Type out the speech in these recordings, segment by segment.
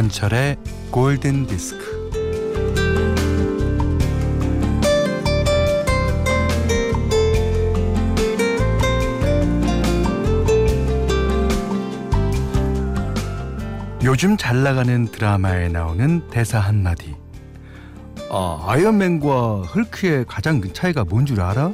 김현철의 골든 디스크 요즘 잘 나가는 드라마에 나오는 대사 한마디. 아, 아이언맨과 헐크의 가장 큰 차이가 뭔 줄 알아?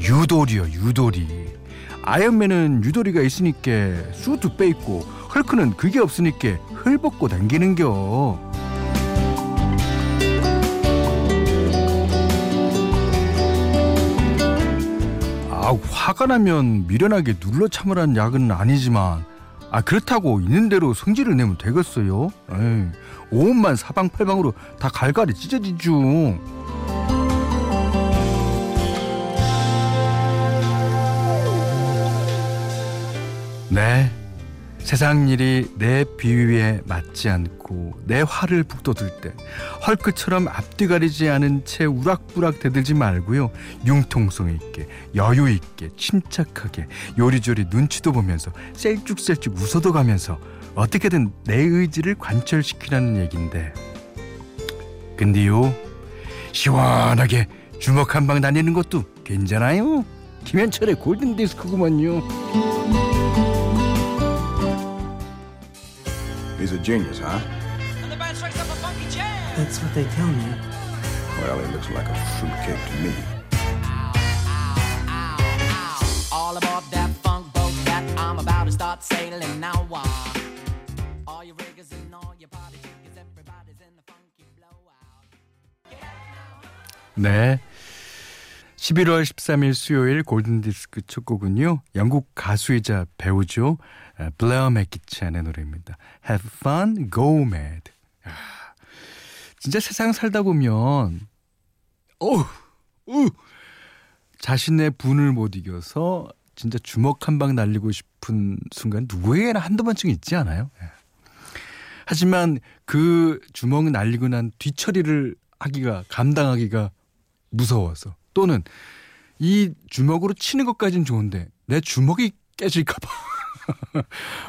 유돌이요, 유돌이. 아이언맨은 유돌이가 있으니까 수트 빼입고 헐크는 그게 없으니까 헐 벗고 당기는겨. 아, 화가 나면 미련하게 눌러 참으라는 약은 아니지만 아 그렇다고 있는 대로 성질을 내면 되겠어요? 에이, 온만 사방팔방으로 다 갈갈이 찢어지죠. 네. 세상 일이 내 비위에 맞지 않고 내 화를 북돋을 때 헐크처럼 앞뒤 가리지 않은 채 우락부락 대들지 말고요. 융통성 있게 여유 있게 침착하게 요리조리 눈치도 보면서 셀쭉셀쭉 웃어도 가면서 어떻게든 내 의지를 관철시키라는 얘긴데. 근데요 시원하게 주먹 한 방 다니는 것도 괜찮아요? 김현철의 골든디스크구만요 He's a genius, huh? And the band strikes up a funky jam. That's what they tell me. Well, he looks like a fruitcake to me. All aboard that funk boat that I'm about to start sailing now. Uh, all your riggers and all your party chickens, everybody's in the funky blowout. 네. 11월 13일 수요일 골든디스크 첫 곡은요. 영국 가수이자 배우죠. 블레어 맥기찬의 노래입니다. Have fun, go mad. 야, 진짜 세상 살다 보면 어우, 우, 자신의 분을 못 이겨서 진짜 주먹 한 방 날리고 싶은 순간 누구에게나 한두 번쯤 있지 않아요? 예. 하지만 그 주먹 날리고 난 뒤처리를 하기가 감당하기가 무서워서 또는 이 주먹으로 치는 것까진 좋은데 내 주먹이 깨질까봐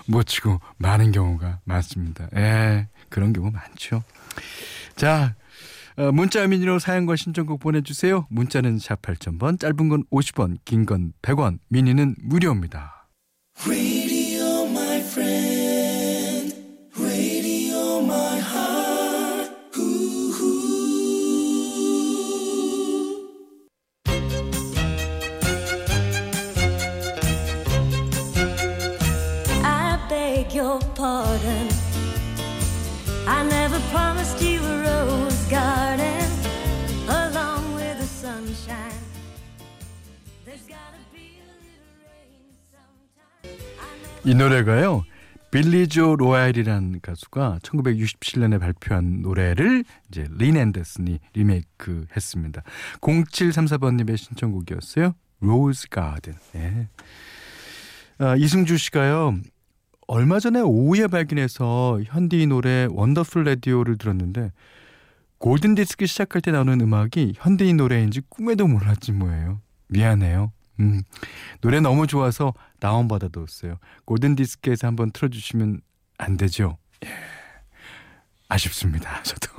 못 치고 많은 경우가 많습니다. 예, 그런 경우 많죠. 자, 어, 문자 미니로 사연과 신청곡 보내주세요. 문자는 샵 8000번, 짧은 건 50원, 긴 건 100원, 미니는 무료입니다. Your pardon. I never promised you a rose garden along with the sunshine. There's gotta be a little rain sometime. 이 노래가요. 빌리조 로얄이라는 가수가 1967년에 발표한 노래를 이제 린 앤더슨이 리메이크 했습니다. 0734번님의 신청곡이었어요. 로즈 가든. 예. 아, 이승주 씨가요. 얼마 전에 오후에 발견해서 현디 노래 Wonderful Radio를 들었는데 골든 디스크 시작할 때 나오는 음악이 현디 노래인지 꿈에도 몰랐지 뭐예요. 미안해요. 음, 노래 너무 좋아서 다운 받아뒀어요. 골든 디스크에서 한번 틀어 주시면 안 되죠? 예. 아쉽습니다. 저도.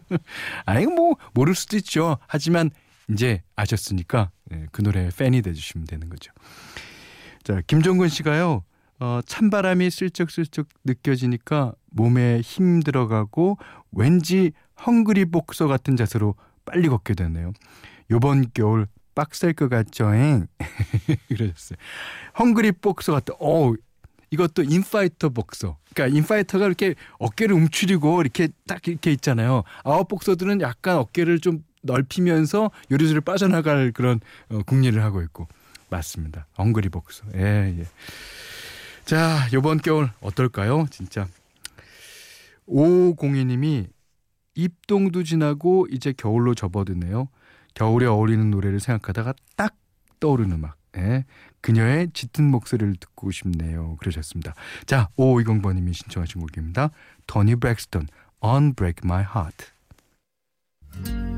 아니 뭐 모를 수도 있죠. 하지만 이제 아셨으니까 예, 그 노래 팬이 돼 주시면 되는 거죠. 자, 김종근 씨가요. 어, 찬바람이 슬쩍슬쩍 느껴지니까 몸에 힘 들어가고 왠지 hungry 복서 같은 자세로 빨리 걷게 되네요. 요번 겨울 빡셀 것 같죠잉? 그러셨어요. hungry 복서 같은, 어 이것도 인파이터 복서. 그러니까 인파이터가 이렇게 어깨를 움츠리고 이렇게 딱 이렇게 있잖아요. 아웃 복서들은 약간 어깨를 좀 넓히면서 요리조리 빠져나갈 그런 어, 궁리를 하고 있고. 맞습니다. 헝그리 복서. 예, 예. 자, 요번 겨울 어떨까요? 진짜. 5502님이 입동도 지나고 이제 겨울로 접어드네요. 겨울에 어울리는 노래를 생각하다가 딱 떠오르는 음악. 예. 그녀의 짙은 목소리를 듣고 싶네요. 그러셨습니다. 자, 5520번님이 신청하신 곡입니다. 토니 브렉스턴, Unbreak My Heart.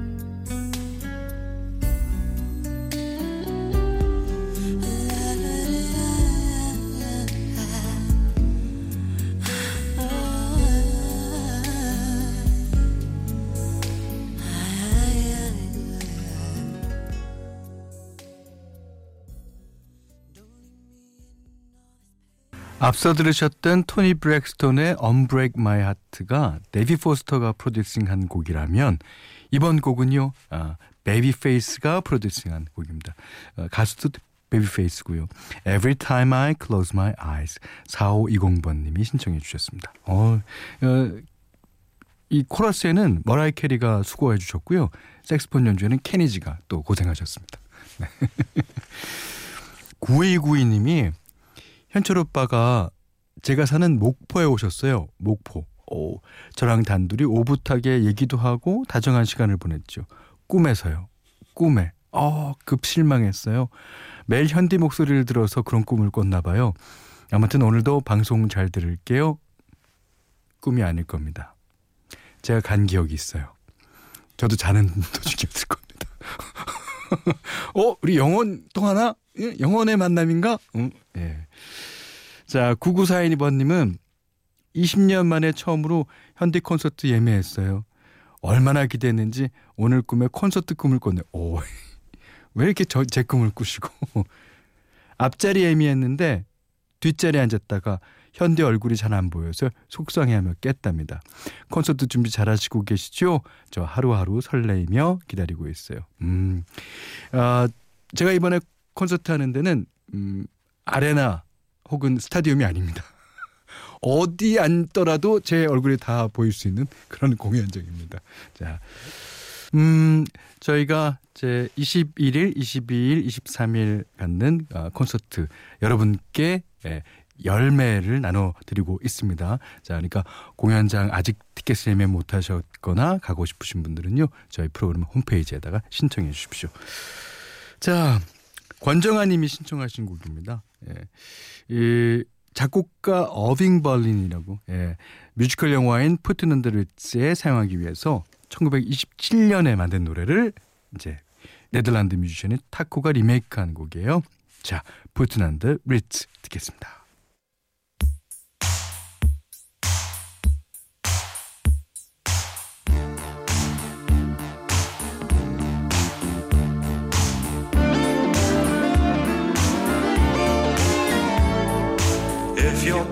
앞서 들으셨던 토니 브렉스톤의 Unbreak My Heart가 데이빗 포스터가 프로듀싱한 곡이라면 이번 곡은요 아, 베이비 페이스가 프로듀싱한 곡입니다. 어, 가수도 베이비 페이스고요. Every Time I Close My Eyes 4520번님이 신청해 주셨습니다. 어, 어, 이 코러스에는 머라이 캐리가 수고해 주셨고요. 색스폰 연주에는 케니지가 또 고생하셨습니다. 네. 9292님이 현철 오빠가 제가 사는 목포에 오셨어요. 목포. 오, 저랑 단둘이 오붓하게 얘기도 하고 다정한 시간을 보냈죠. 꿈에서요. 꿈에. 어, 급 실망했어요. 매일 현디 목소리를 들어서 그런 꿈을 꿨나 봐요. 아무튼 오늘도 방송 잘 들을게요. 꿈이 아닐 겁니다. 제가 간 기억이 있어요. 저도 자는 도중이었을 겁니다. 어, 우리 영원 통하나? 예? 영원의 만남인가? 응, 예. 자, 9942번님은 20년 만에 처음으로 현대 콘서트 예매했어요. 얼마나 기대했는지 오늘 꿈에 콘서트 꿈을 꿨네. 오, 왜 이렇게 저, 제 꿈을 꾸시고. 앞자리 예매했는데 뒷자리에 앉았다가 현대 얼굴이 잘 안 보여서 속상해하며 깼답니다. 콘서트 준비 잘하시고 계시죠? 저 하루하루 설레이며 기다리고 있어요. 음, 아, 제가 이번에 콘서트 하는 데는 음, 아레나 혹은 스타디움이 아닙니다. 어디 앉더라도 제 얼굴이 다 보일 수 있는 그런 공연장입니다. 자, 음, 저희가 제 21일, 22일, 23일 갖는 어, 콘서트 여러분께 예, 열매를 나눠드리고 있습니다. 자, 그러니까 공연장 아직 티켓 예매 못하셨거나 가고 싶으신 분들은요, 저희 프로그램 홈페이지에다가 신청해 주십시오. 자, 권정아 님이 신청하신 곡입니다. 예. 이 작곡가 어빙 벌린이라고 예. 뮤지컬 영화인 Puttin' On The Ritz에 사용하기 위해서 1927년에 만든 노래를 이제 네덜란드 뮤지션인 타코가 리메이크한 곡이에요. 자, Puttin' On The Ritz 듣겠습니다.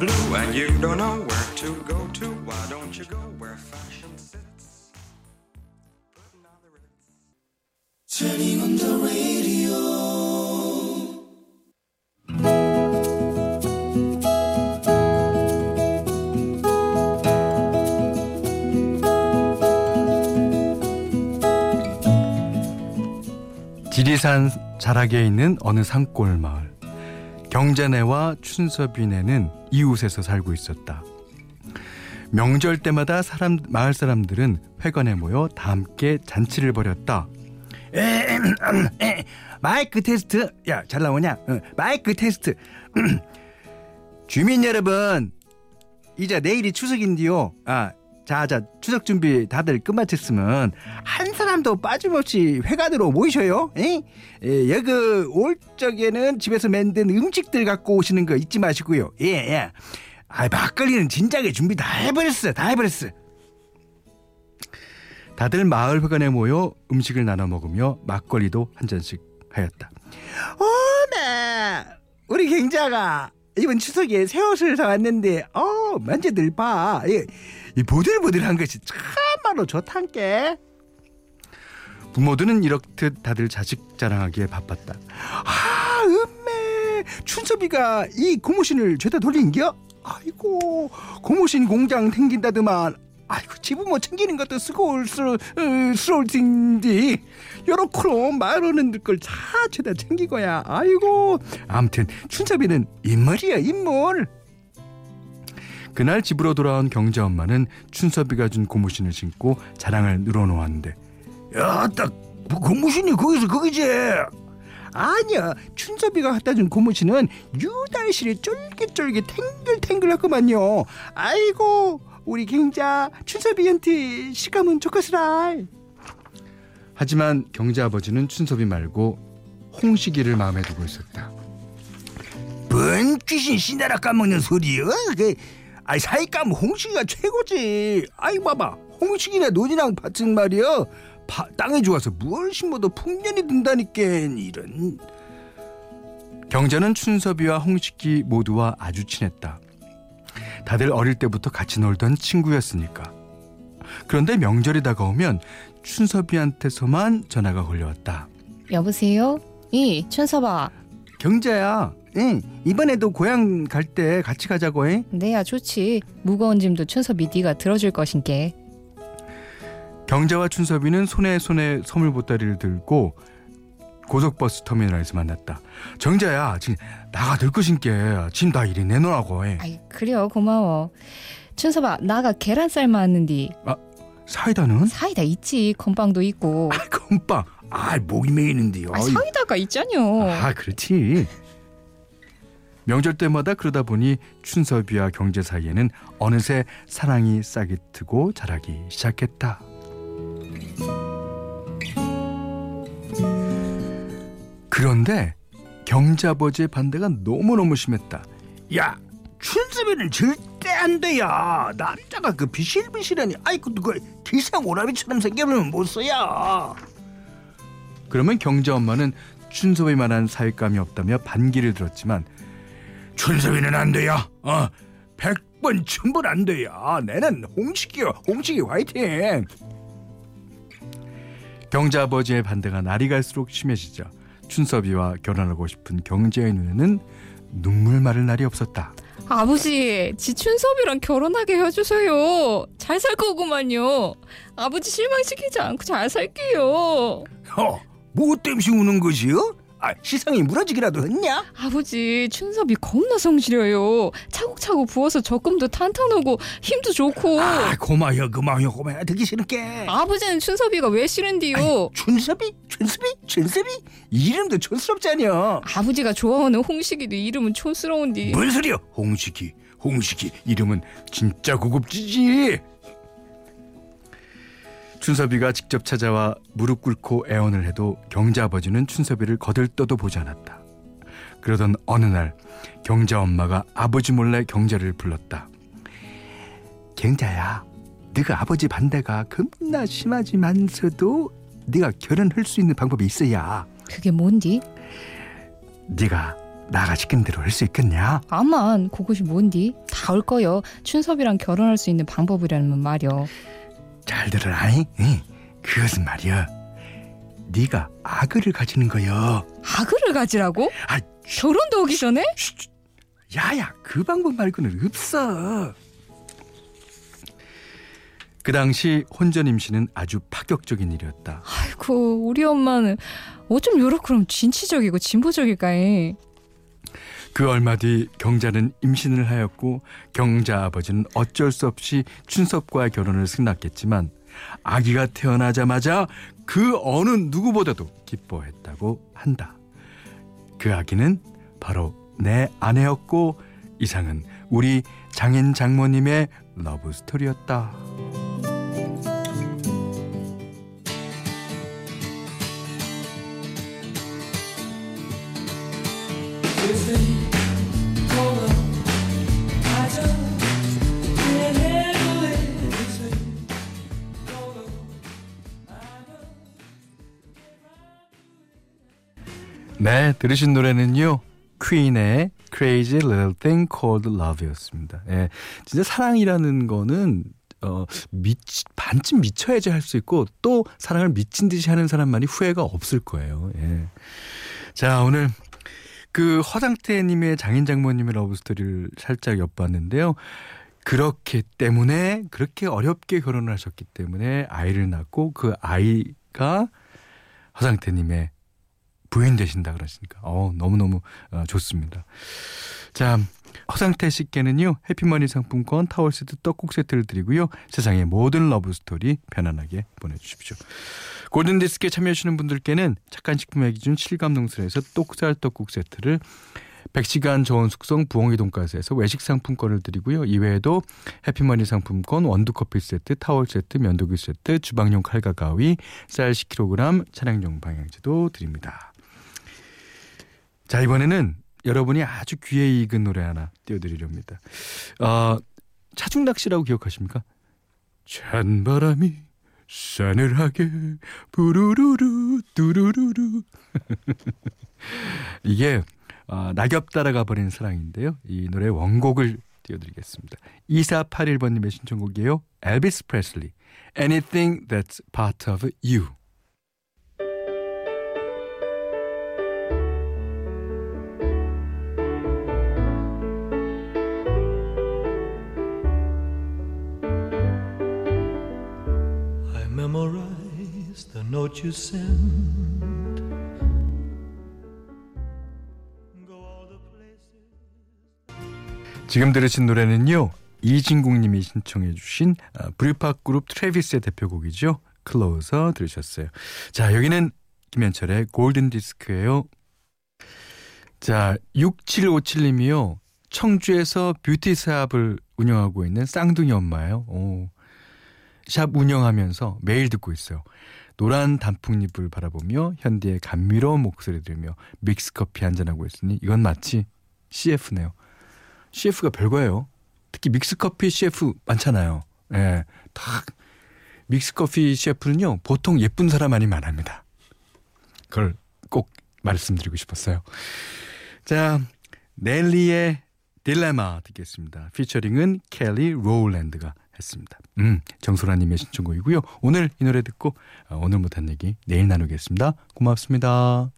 Blue and you don't know where to go to, why don't you go where fashion sits? Putting on the ritz. Turning on the radio. 지리산 자락에 있는 어느 산골 마을. 경자네와 춘섭이네는 이웃에서 살고 있었다. 명절 때마다 사람 마을 사람들은 회관에 모여 다 함께 잔치를 벌였다. 마이크 테스트. 야, 잘 나오냐? 어, 마이크 테스트. 주민 여러분, 이제 내일이 추석인데요. 아, 자, 자, 추석 준비 다들 끝마쳤으면 한 사람도 빠짐없이 회관으로 모이셔요. 에? 에, 여기 올 적에는 집에서 만든 음식들 갖고 오시는 거 잊지 마시고요. 예, 예. 아, 막걸리는 진작에 준비 다 해버렸어, 다 해버렸어. 다들 마을 회관에 모여 음식을 나눠 먹으며 막걸리도 한 잔씩 하였다. 어메, 우리 경자가 이번 추석에 새 옷을 사왔는데, 어, 만져들 봐. 이, 이 보들보들한 것이 참말로 좋단께. 부모들은 이렇듯 다들 자식 자랑하기에 바빴다. 아, 음메, 춘섭이가 이 고무신을 죄다 돌린겨? 아이고, 고무신 공장 생긴다더만. 아이고, 집은 뭐 챙기는 것도 스고울스러울 텐데 요렇게로 마을 어른들 걸다 죄다 챙기고야. 아이고, 암튼 춘섭이는 인물이야, 인물. 그날 집으로 돌아온 경제 엄마는 춘섭이가 준 고무신을 신고 자랑을 늘어놓았는데 야딱 뭐 고무신이 거기서 거기지 아니야 춘섭이가 갖다 준 고무신은 유달실이 쫄깃쫄깃 탱글탱글하구만요 아이고 우리 경자 춘섭이한테 시감은 좋겠으라 하지만 경자 아버지는 춘섭이 말고 홍식이를 마음에 두고 있었다 뭔 귀신 신나라 까먹는 소리여 그 아이 사이감 홍식이가 최고지. 아이 봐봐 홍식이나 논이랑 밭은 말이야. 바, 땅에 좋아서 뭘 심어도 풍년이 든다니까 이런. 경자는 춘섭이와 홍식기 모두와 아주 친했다. 다들 어릴 때부터 같이 놀던 친구였으니까. 그런데 명절이 다가오면 춘섭이한테서만 전화가 걸려왔다. 여보세요? 이 춘섭아. 경자야, 응, 이번에도 고향 갈 때 같이 가자고 해. 내야 좋지. 무거운 짐도 춘섭이 네가 들어줄 것인게. 경자와 춘섭이는 손에 손에 선물 보따리를 들고 고속버스 터미널에서 만났다. 정자야, 지금 나가 들 것인게 짐다 이리 내놓으라고 해. 아이 그래요 고마워. 춘섭아 나가 계란 삶았는디 사이다는? 사이다 있지 건빵도 있고. 아, 건빵. 아, 목이 메이는데요. 아, 사이다가 있잖요. 아, 그렇지. 명절 때마다 그러다 보니 춘섭이와 경제 사이에는 어느새 사랑이 싹이 트고 자라기 시작했다. 그런데 경제 아버지의 반대가 너무너무 심했다. 야, 춘섭이는 절대 안 돼야. 남자가 그 비실비실하니, 아이고, 그 기상 오라비처럼 생기면 못 써야. 그러면 경제 엄마는 춘섭이 만한 사윗감이 없다며 반기를 들었지만 춘섭이는 안 돼야. 어, 백번 천번 안 돼야. 내는 홍식이요, 홍식이 화이팅. 경제 아버지의 반대가 날이 갈수록 심해지자 춘섭이와 결혼하고 싶은 경제의 눈에는 눈물 마를 날이 없었다. 아버지, 지 춘섭이랑 결혼하게 해주세요. 잘 살 거구만요. 아버지 실망시키지 않고 잘 살게요. 어, 뭐 때문에 우는 거지요? 아, 시상이 무너지기라도 했냐? 아버지, 춘섭이 겁나 성실해요. 차곡차곡 부어서 적금도 탄탄하고 힘도 좋고. 아, 고마워요, 고마워요, 고마워요. 듣기 싫은 게. 아버지는 춘섭이가 왜 싫은디요? 춘섭이? 춘섭이? 춘섭이? 이름도 촌스럽잖여. 아버지가 좋아하는 홍식이도 이름은 촌스러운디. 뭔 소리야? 홍식이, 홍식이 이름은 진짜 고급지지. 춘섭이가 직접 찾아와 무릎 꿇고 애원을 해도 경자 아버지는 춘섭이를 거들떠도 보지 않았다. 그러던 어느 날 경자 엄마가 아버지 몰래 경자를 불렀다. 경자야, 네가 아버지 반대가 겁나 심하지만서도 네가 결혼할 수 있는 방법이 있어야. 그게 뭔디? 네가 나가 시킨 대로 할 수 있겠냐? 아만 그것이 뭔디? 다 올 거요. 춘섭이랑 결혼할 수 있는 방법이라는 말이요. 잘 들어라. 응? 그것은 말이야. 네가 아그를 가지는 거여. 아그를 가지라고? 아, 결혼도 오기 전에? 쉿. 야야, 그 방법 말고는 없어. 그 당시 혼전 임신은 아주 파격적인 일이었다. 아이고 우리 엄마는 어쩜 요렇게 그럼 진취적이고 진보적일까이? 그 얼마 뒤 경자는 임신을 하였고 경자 아버지는 어쩔 수 없이 춘섭과의 결혼을 승낙했지만 아기가 태어나자마자 그 어느 누구보다도 기뻐했다고 한다. 그 아기는 바로 내 아내였고 이상은 우리 장인 장모님의 러브 스토리였다. 네, 들으신 노래는요. 퀸의 Crazy Little Thing Called Love였습니다. 예, 진짜 사랑이라는 거는 어, 미, 반쯤 미쳐야지 할 수 있고 또 사랑을 미친 듯이 하는 사람만이 후회가 없을 거예요. 예. 자, 오늘 그 허상태님의 장인 장모님의 러브스토리를 살짝 엿봤는데요. 그렇기 때문에 그렇게 어렵게 결혼을 하셨기 때문에 아이를 낳고 그 아이가 허상태님의 부인 되신다 그러시니까 어 너무너무 어, 좋습니다. 자, 허상태 씨께는요. 해피머니 상품권 타월 세트 떡국 세트를 드리고요. 세상의 모든 러브 스토리 편안하게 보내 주십시오. 골든 디스크에 참여해 주시는 분들께는 착한 식품의 기준 실감 농술에서 똑살 떡국 세트를 100시간 저온 숙성 부엉이 돈가스에서 외식 상품권을 드리고요. 이외에도 해피머니 상품권 원두커피 세트, 타월 세트, 면도기 세트, 주방용 칼과 가위, 쌀 10kg, 차량용 방향제도 드립니다. 자 이번에는 여러분이 아주 귀에 익은 노래 하나 띄워드리렵니다. 어, 차중락 씨라고 기억하십니까? 찬 바람이 싸늘하게 부르르르 뚜루루루 이게 아, 낙엽 따라가 버린 사랑인데요. 이 노래 원곡을 띄워드리겠습니다. 2481번님의 신청곡이에요. 엘비스 프레슬리. Anything that's part of you. Note you send. 지금 들으신 노래는요. 이진국 님이 신청해 주신 아, 브릿팝 그룹 트래비스의 대표곡이죠. Closer 들으셨어요. 자 여기는 김현철의 골든 디스크예요. 자 6757 님이요. 청주에서 뷰티샵을 운영하고 있는 쌍둥이 엄마예요. 오. 샵 운영하면서 매일 듣고 있어요. 노란 단풍잎을 바라보며 현디의 감미로운 목소리 들으며 믹스커피 한잔하고 있으니 이건 마치 CF네요. CF가 별거예요. 특히 믹스커피 CF 많잖아요. 예. 딱 믹스커피 CF는요. 보통 예쁜 사람 아니면 안 합니다. 그걸 꼭 말씀드리고 싶었어요. 자, 넬리의 딜레마 듣겠습니다. 피처링은 켈리 로울랜드가 했습니다. 음, 정소라님의 신청곡이고요. 오늘 이 노래 듣고 어, 오늘 못한 얘기 내일 나누겠습니다. 고맙습니다.